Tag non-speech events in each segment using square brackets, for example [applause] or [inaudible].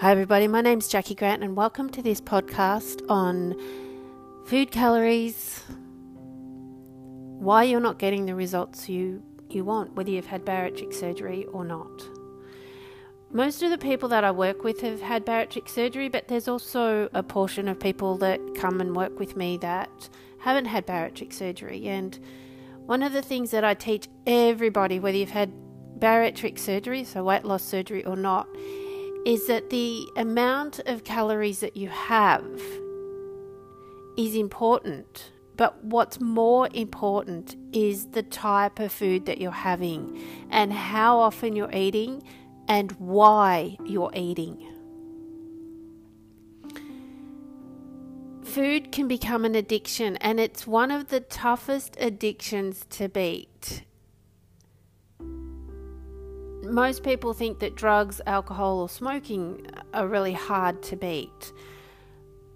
Hi, everybody. My name's Jacqui Grant, and welcome to this podcast on food calories, why you're not getting the results you, you want, whether you've had bariatric surgery or not. Most of the people that I work with have had bariatric surgery, but there's also a portion of people that come and work with me that haven't had bariatric surgery. And one of the things that I teach everybody, whether you've had bariatric surgery, so weight loss surgery or not, is that the amount of calories that you have is important. But what's more important is the type of food that you're having and how often you're eating and why you're eating. Food can become an addiction, and it's one of the toughest addictions to beat most people think that drugs, alcohol, or smoking are really hard to beat.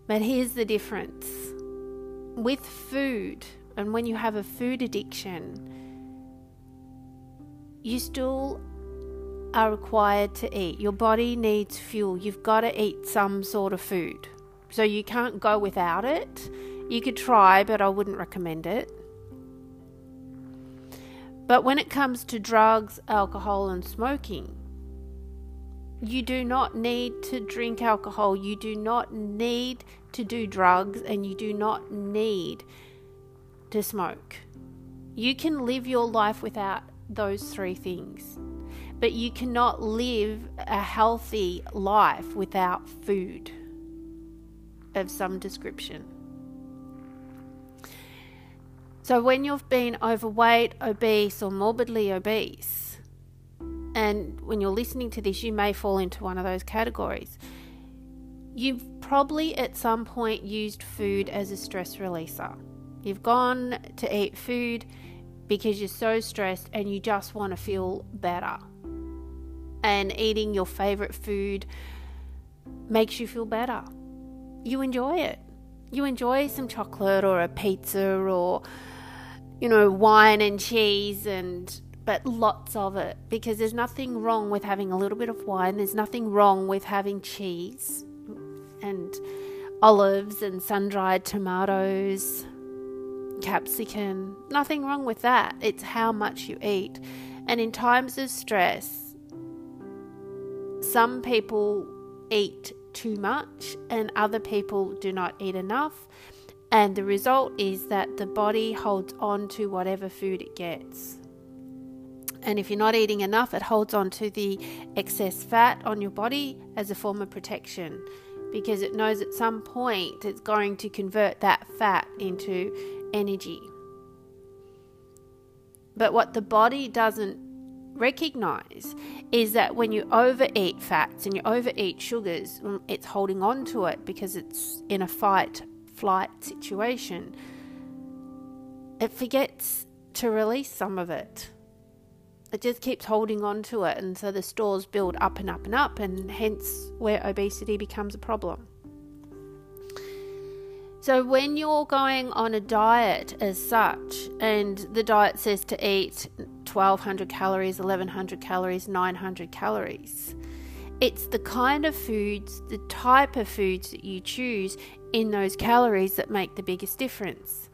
But here's the difference with food, and when you have a food addiction, you still are required to eat. Your body needs fuel. You've got to eat some sort of food. So you can't go without it. You could try, but I wouldn't recommend it. But when it comes to drugs, alcohol, and smoking, you do not need to drink alcohol, you do not need to do drugs, and you do not need to smoke. You can live your life without those three things, but you cannot live a healthy life without food of some description. So, when you've been overweight, obese, or morbidly obese, and when you're listening to this, you may fall into one of those categories. You've probably at some point used food as a stress releaser. You've gone to eat food because you're so stressed and you just want to feel better. And eating your favorite food makes you feel better. You enjoy it. You enjoy some chocolate or a pizza or you know, wine and cheese and but lots of it because there's nothing wrong with having a little bit of wine. There's nothing wrong with having cheese and olives and sun-dried tomatoes, capsicum. Nothing wrong with that. It's how much you eat. And in times of stress, some people eat too much and other people do not eat enough and the result is that the body holds on to whatever food it gets. And if you're not eating enough, it holds on to the excess fat on your body as a form of protection because it knows at some point it's going to convert that fat into energy. But what the body doesn't recognize is that when you overeat fats and you overeat sugars, mm, it's holding on to it because it's in a fight flight situation, it forgets to release some of it. It just keeps holding on to it, and so the stores build up and up and up, and hence where obesity becomes a problem. So, when you're going on a diet as such, and the diet says to eat 1200 calories, 1100 calories, 900 calories, it's the kind of foods, the type of foods that you choose in those calories that make the biggest difference.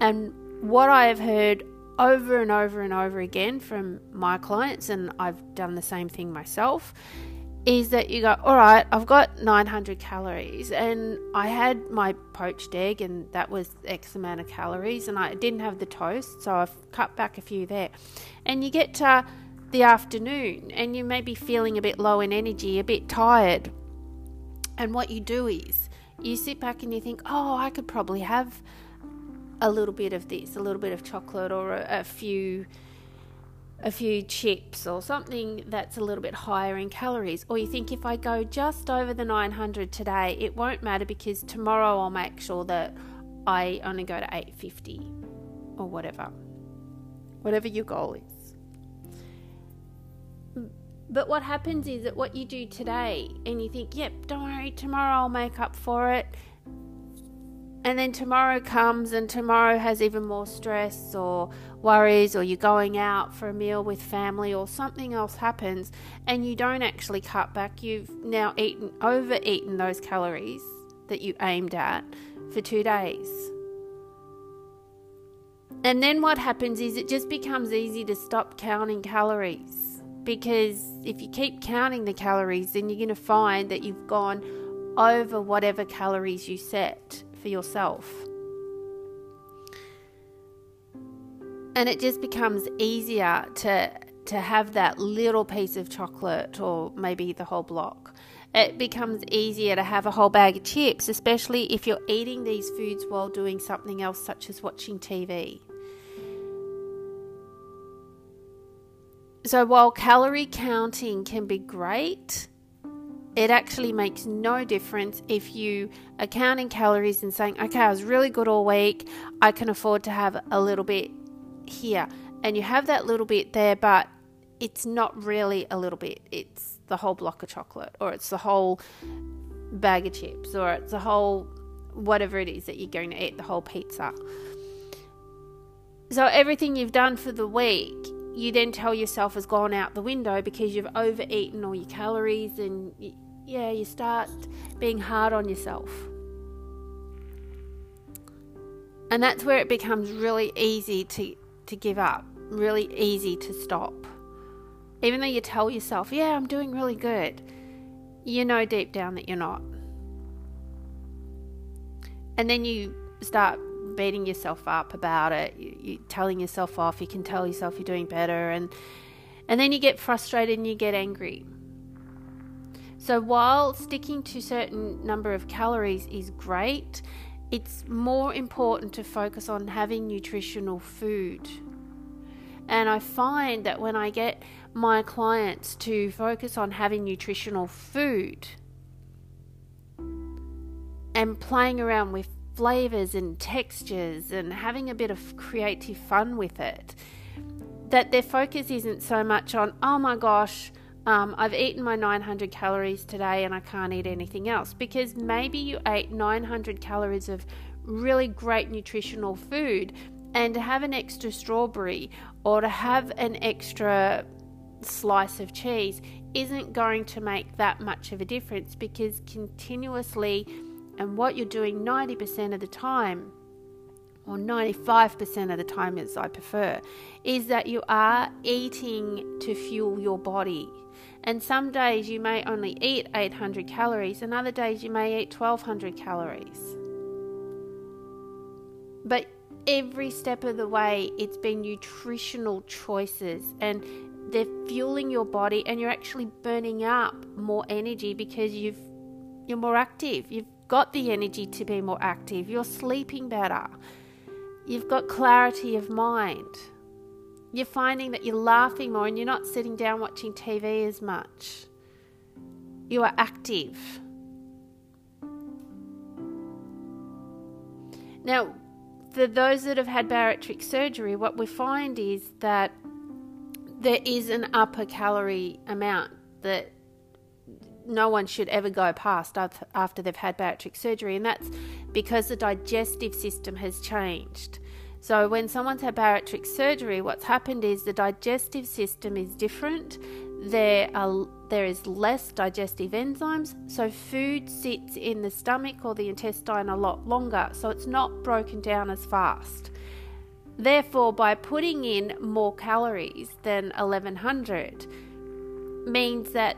And what I have heard over and over and over again from my clients, and I've done the same thing myself, is that you go, All right, I've got 900 calories, and I had my poached egg, and that was X amount of calories, and I didn't have the toast, so I've cut back a few there. And you get to the afternoon, and you may be feeling a bit low in energy, a bit tired. And what you do is you sit back and you think, oh, I could probably have a little bit of this, a little bit of chocolate, or a, a few a few chips or something that's a little bit higher in calories. Or you think if I go just over the 900 today, it won't matter because tomorrow I'll make sure that I only go to 850 or whatever. Whatever your goal is. But what happens is that what you do today, and you think, yep, don't worry, tomorrow I'll make up for it. And then tomorrow comes, and tomorrow has even more stress or worries, or you're going out for a meal with family, or something else happens, and you don't actually cut back. You've now eaten, overeaten those calories that you aimed at for two days. And then what happens is it just becomes easy to stop counting calories because if you keep counting the calories, then you're going to find that you've gone over whatever calories you set for yourself. And it just becomes easier to to have that little piece of chocolate or maybe the whole block. It becomes easier to have a whole bag of chips, especially if you're eating these foods while doing something else, such as watching TV. So, while calorie counting can be great, it actually makes no difference if you are counting calories and saying, okay, I was really good all week, I can afford to have a little bit here. And you have that little bit there, but it's not really a little bit, it's the whole block of chocolate, or it's the whole bag of chips, or it's the whole whatever it is that you're going to eat, the whole pizza. So, everything you've done for the week you then tell yourself has gone out the window because you've overeaten all your calories and yeah, you start being hard on yourself. And that's where it becomes really easy to, to give up, really easy to stop. Even though you tell yourself, yeah, I'm doing really good, you know deep down that you're not. And then you start beating yourself up about it, you, you telling yourself off, you can tell yourself you're doing better, and, and then you get frustrated and you get angry. So while sticking to certain number of calories is great, it's more important to focus on having nutritional food. And I find that when I get my clients to focus on having nutritional food and playing around with flavors and textures and having a bit of creative fun with it, that their focus isn't so much on, oh my gosh, um, I've eaten my 900 calories today and I can't eat anything else because maybe you ate 900 calories of really great nutritional food and to have an extra strawberry or to have an extra slice of cheese isn't going to make that much of a difference because continuously and what you're doing 90% of the time or 95% of the time as I prefer is that you are eating to fuel your body and some days you may only eat 800 calories, and other days you may eat 1200 calories. But every step of the way, it's been nutritional choices, and they're fueling your body, and you're actually burning up more energy because you've you're more active. You've got the energy to be more active. You're sleeping better. You've got clarity of mind you're finding that you're laughing more and you're not sitting down watching TV as much. You are active. Now, for those that have had bariatric surgery, what we find is that there is an upper calorie amount that no one should ever go past after they've had bariatric surgery, and that's because the digestive system has changed. So, when someone's had bariatric surgery, what's happened is the digestive system is different. There are there is less digestive enzymes, so food sits in the stomach or the intestine a lot longer, so it's not broken down as fast. Therefore, by putting in more calories than 1100 means that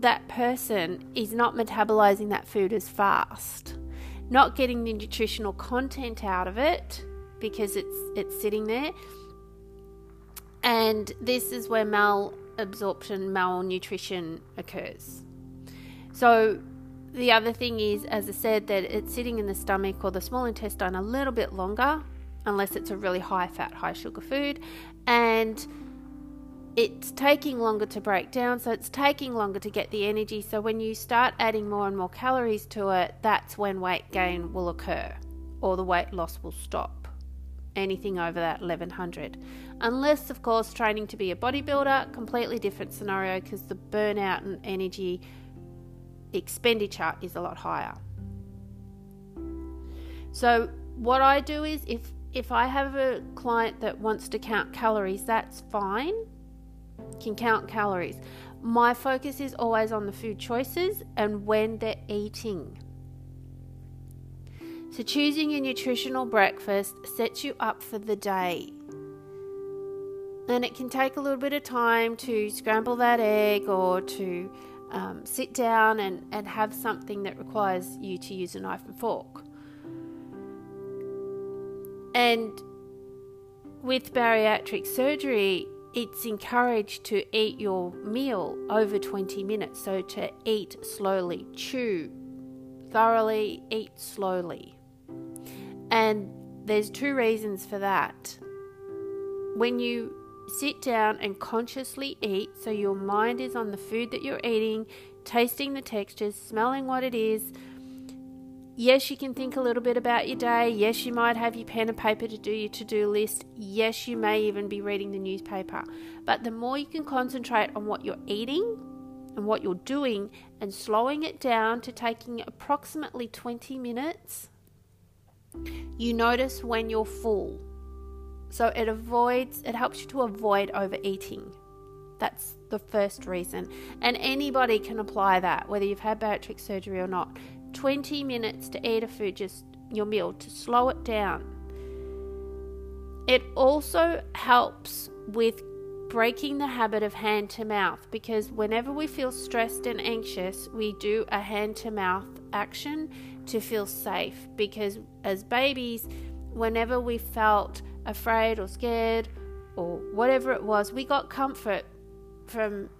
that person is not metabolizing that food as fast not getting the nutritional content out of it because it's it's sitting there. And this is where malabsorption, malnutrition occurs. So the other thing is, as I said, that it's sitting in the stomach or the small intestine a little bit longer, unless it's a really high fat, high sugar food, and it's taking longer to break down, so it's taking longer to get the energy. So when you start adding more and more calories to it, that's when weight gain will occur or the weight loss will stop. Anything over that 1100. Unless, of course, training to be a bodybuilder, completely different scenario because the burnout and energy expenditure is a lot higher. So what I do is if if I have a client that wants to count calories, that's fine. Can count calories. My focus is always on the food choices and when they're eating. So, choosing a nutritional breakfast sets you up for the day. And it can take a little bit of time to scramble that egg or to um, sit down and, and have something that requires you to use a knife and fork. And with bariatric surgery, it's encouraged to eat your meal over 20 minutes. So to eat slowly, chew thoroughly, eat slowly. And there's two reasons for that. When you sit down and consciously eat, so your mind is on the food that you're eating, tasting the textures, smelling what it is, Yes, you can think a little bit about your day. Yes, you might have your pen and paper to do your to do list. Yes, you may even be reading the newspaper. But the more you can concentrate on what you're eating and what you're doing and slowing it down to taking approximately 20 minutes, you notice when you're full. So it avoids, it helps you to avoid overeating. That's the first reason. And anybody can apply that, whether you've had bariatric surgery or not. 20 minutes to eat a food, just your meal, to slow it down. It also helps with breaking the habit of hand to mouth because whenever we feel stressed and anxious, we do a hand to mouth action to feel safe. Because as babies, whenever we felt afraid or scared or whatever it was, we got comfort from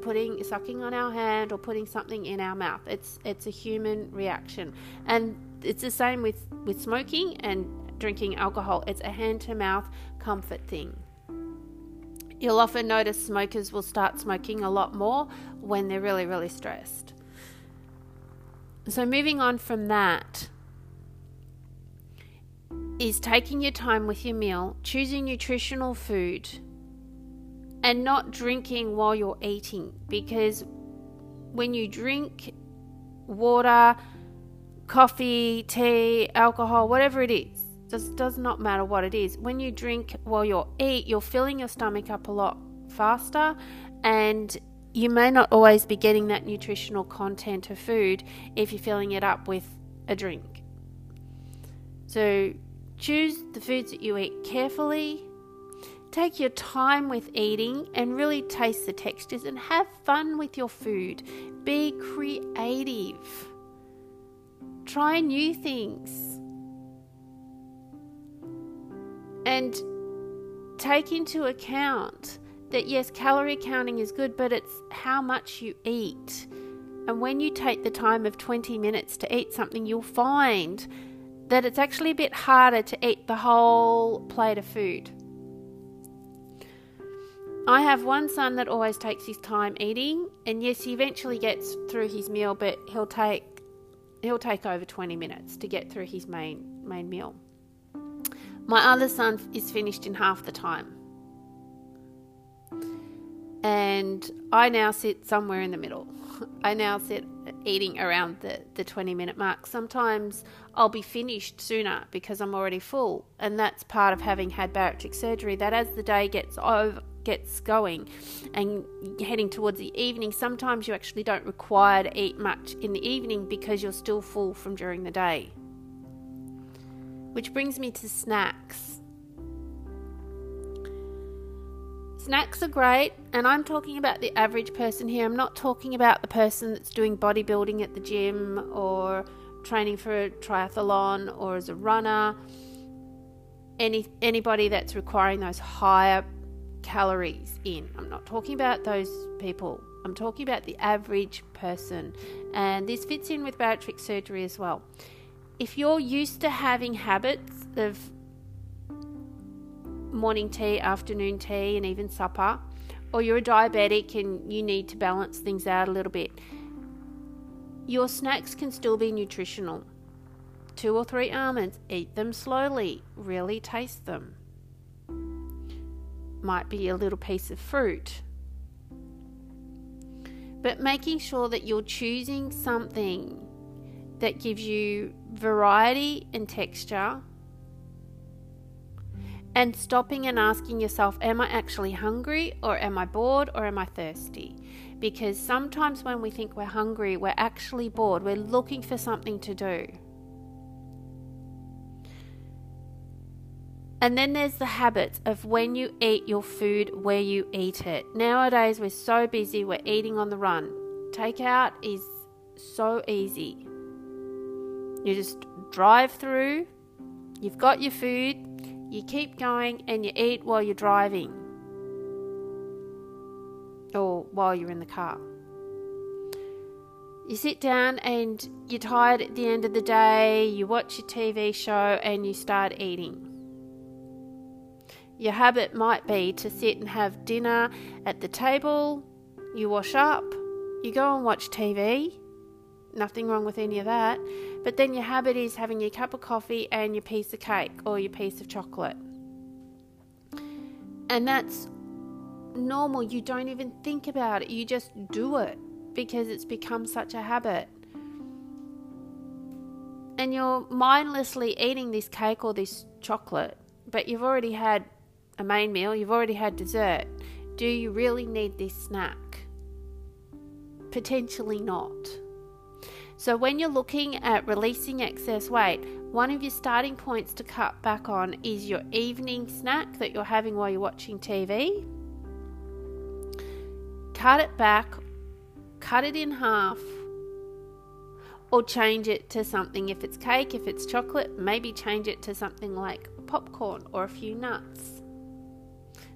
putting sucking on our hand or putting something in our mouth. It's it's a human reaction. And it's the same with with smoking and drinking alcohol. It's a hand to mouth comfort thing. You'll often notice smokers will start smoking a lot more when they're really really stressed. So moving on from that is taking your time with your meal, choosing nutritional food and not drinking while you're eating because when you drink water, coffee, tea, alcohol, whatever it is, just does not matter what it is. When you drink while you're eat, you're filling your stomach up a lot faster and you may not always be getting that nutritional content of food if you're filling it up with a drink. So choose the foods that you eat carefully Take your time with eating and really taste the textures and have fun with your food. Be creative. Try new things. And take into account that yes, calorie counting is good, but it's how much you eat. And when you take the time of 20 minutes to eat something, you'll find that it's actually a bit harder to eat the whole plate of food. I have one son that always takes his time eating, and yes, he eventually gets through his meal, but he'll take he'll take over 20 minutes to get through his main main meal. My other son is finished in half the time. And I now sit somewhere in the middle. [laughs] I now sit eating around the, the 20 minute mark. Sometimes I'll be finished sooner because I'm already full. And that's part of having had bariatric surgery, that as the day gets over, gets going and heading towards the evening, sometimes you actually don't require to eat much in the evening because you're still full from during the day. Which brings me to snacks. Snacks are great, and I'm talking about the average person here. I'm not talking about the person that's doing bodybuilding at the gym or training for a triathlon or as a runner. Any anybody that's requiring those higher calories in. I'm not talking about those people. I'm talking about the average person. And this fits in with bariatric surgery as well. If you're used to having habits of morning tea, afternoon tea, and even supper, or you're a diabetic and you need to balance things out a little bit, your snacks can still be nutritional. Two or three almonds, eat them slowly, really taste them might be a little piece of fruit. But making sure that you're choosing something that gives you variety and texture. And stopping and asking yourself, Am I actually hungry, or am I bored, or am I thirsty? Because sometimes when we think we're hungry, we're actually bored. We're looking for something to do. And then there's the habits of when you eat your food, where you eat it. Nowadays, we're so busy, we're eating on the run. Takeout is so easy. You just drive through, you've got your food, you keep going, and you eat while you're driving or while you're in the car. You sit down and you're tired at the end of the day, you watch your TV show, and you start eating. Your habit might be to sit and have dinner at the table, you wash up, you go and watch TV. Nothing wrong with any of that. But then your habit is having your cup of coffee and your piece of cake or your piece of chocolate. And that's normal. You don't even think about it, you just do it because it's become such a habit. And you're mindlessly eating this cake or this chocolate, but you've already had a main meal, you've already had dessert. Do you really need this snack? Potentially not. So, when you're looking at releasing excess weight, one of your starting points to cut back on is your evening snack that you're having while you're watching TV. Cut it back, cut it in half, or change it to something. If it's cake, if it's chocolate, maybe change it to something like popcorn or a few nuts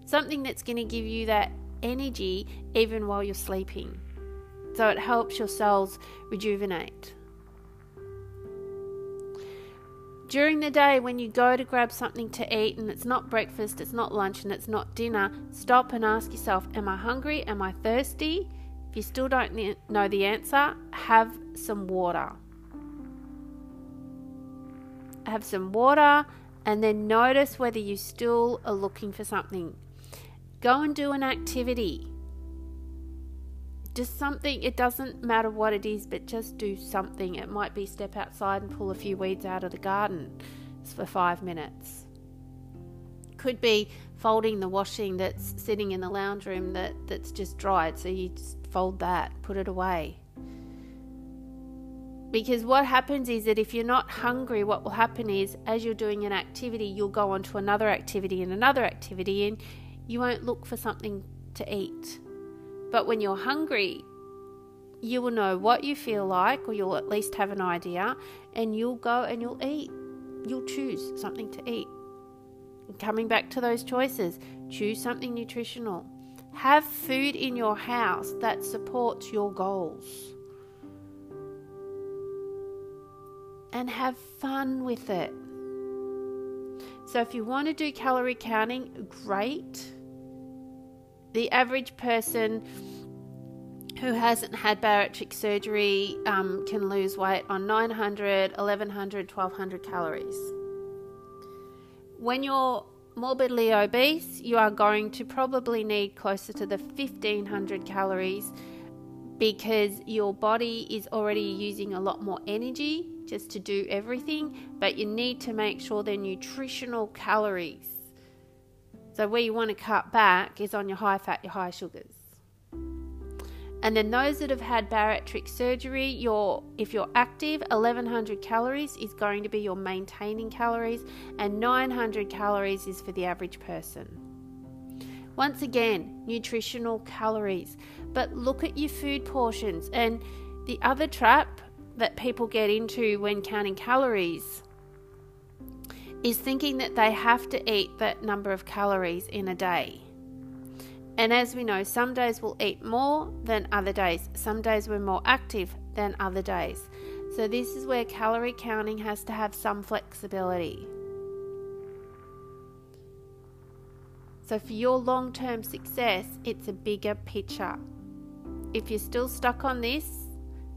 something that's going to give you that energy even while you're sleeping. So it helps your cells rejuvenate. During the day, when you go to grab something to eat and it's not breakfast, it's not lunch, and it's not dinner, stop and ask yourself Am I hungry? Am I thirsty? If you still don't know the answer, have some water. Have some water and then notice whether you still are looking for something. Go and do an activity. Just something, it doesn't matter what it is, but just do something. It might be step outside and pull a few weeds out of the garden for five minutes. Could be folding the washing that's sitting in the lounge room that, that's just dried, so you just fold that, put it away. Because what happens is that if you're not hungry, what will happen is as you're doing an activity, you'll go on to another activity and another activity, and you won't look for something to eat. But when you're hungry, you will know what you feel like, or you'll at least have an idea, and you'll go and you'll eat. You'll choose something to eat. And coming back to those choices, choose something nutritional. Have food in your house that supports your goals. And have fun with it. So, if you want to do calorie counting, great. The average person who hasn't had bariatric surgery um, can lose weight on 900, 1100, 1200 calories. When you're morbidly obese, you are going to probably need closer to the 1500 calories because your body is already using a lot more energy just to do everything, but you need to make sure they're nutritional calories. So, where you want to cut back is on your high fat, your high sugars. And then those that have had bariatric surgery, your if you're active, 1100 calories is going to be your maintaining calories, and 900 calories is for the average person. Once again, nutritional calories, but look at your food portions. And the other trap that people get into when counting calories is thinking that they have to eat that number of calories in a day. And as we know, some days we'll eat more than other days. Some days we're more active than other days. So, this is where calorie counting has to have some flexibility. So, for your long term success, it's a bigger picture. If you're still stuck on this,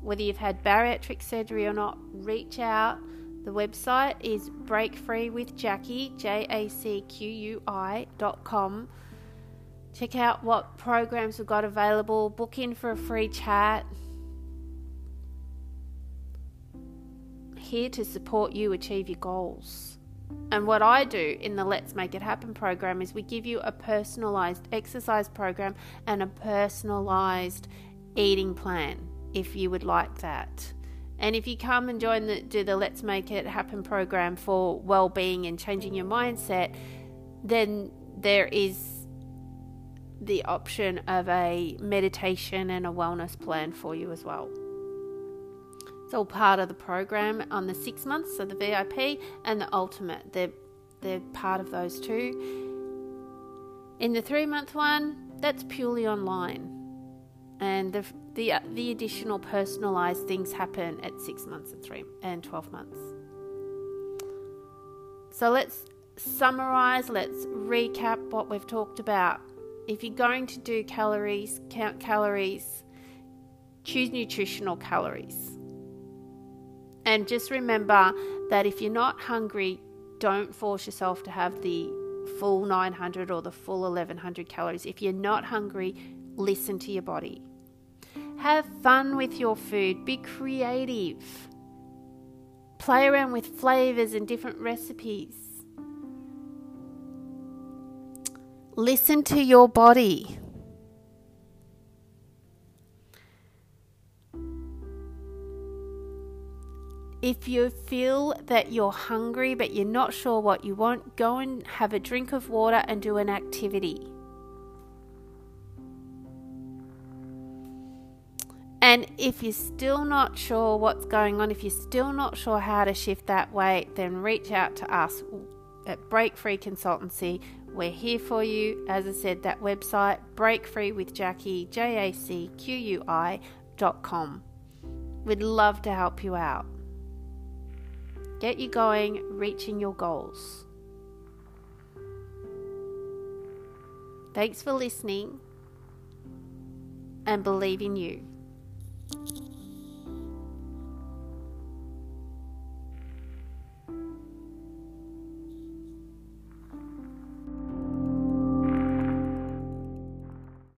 whether you've had bariatric surgery or not, reach out. The website is breakfreewithjacqui, J A C Q U I dot com. Check out what programs we've got available, book in for a free chat. here to support you achieve your goals. And what I do in the Let's Make It Happen program is we give you a personalized exercise program and a personalized eating plan if you would like that. And if you come and join the do the Let's Make It Happen program for well-being and changing your mindset, then there is the option of a meditation and a wellness plan for you as well. It's all part of the program on the six months, so the VIP and the ultimate. They're they're part of those two. In the three month one, that's purely online, and the the the additional personalized things happen at six months and three and twelve months. So let's summarize. Let's recap what we've talked about. If you're going to do calories, count calories. Choose nutritional calories and just remember that if you're not hungry, don't force yourself to have the full 900 or the full 1100 calories. If you're not hungry, listen to your body. Have fun with your food, be creative. Play around with flavors and different recipes. Listen to your body. If you feel that you're hungry but you're not sure what you want, go and have a drink of water and do an activity. And if you're still not sure what's going on, if you're still not sure how to shift that weight, then reach out to us at Break Free Consultancy. We're here for you. As I said, that website, Break Free with Jacqui, J A C Q U I dot com. We'd love to help you out. Get you going, reaching your goals. Thanks for listening and believe in you.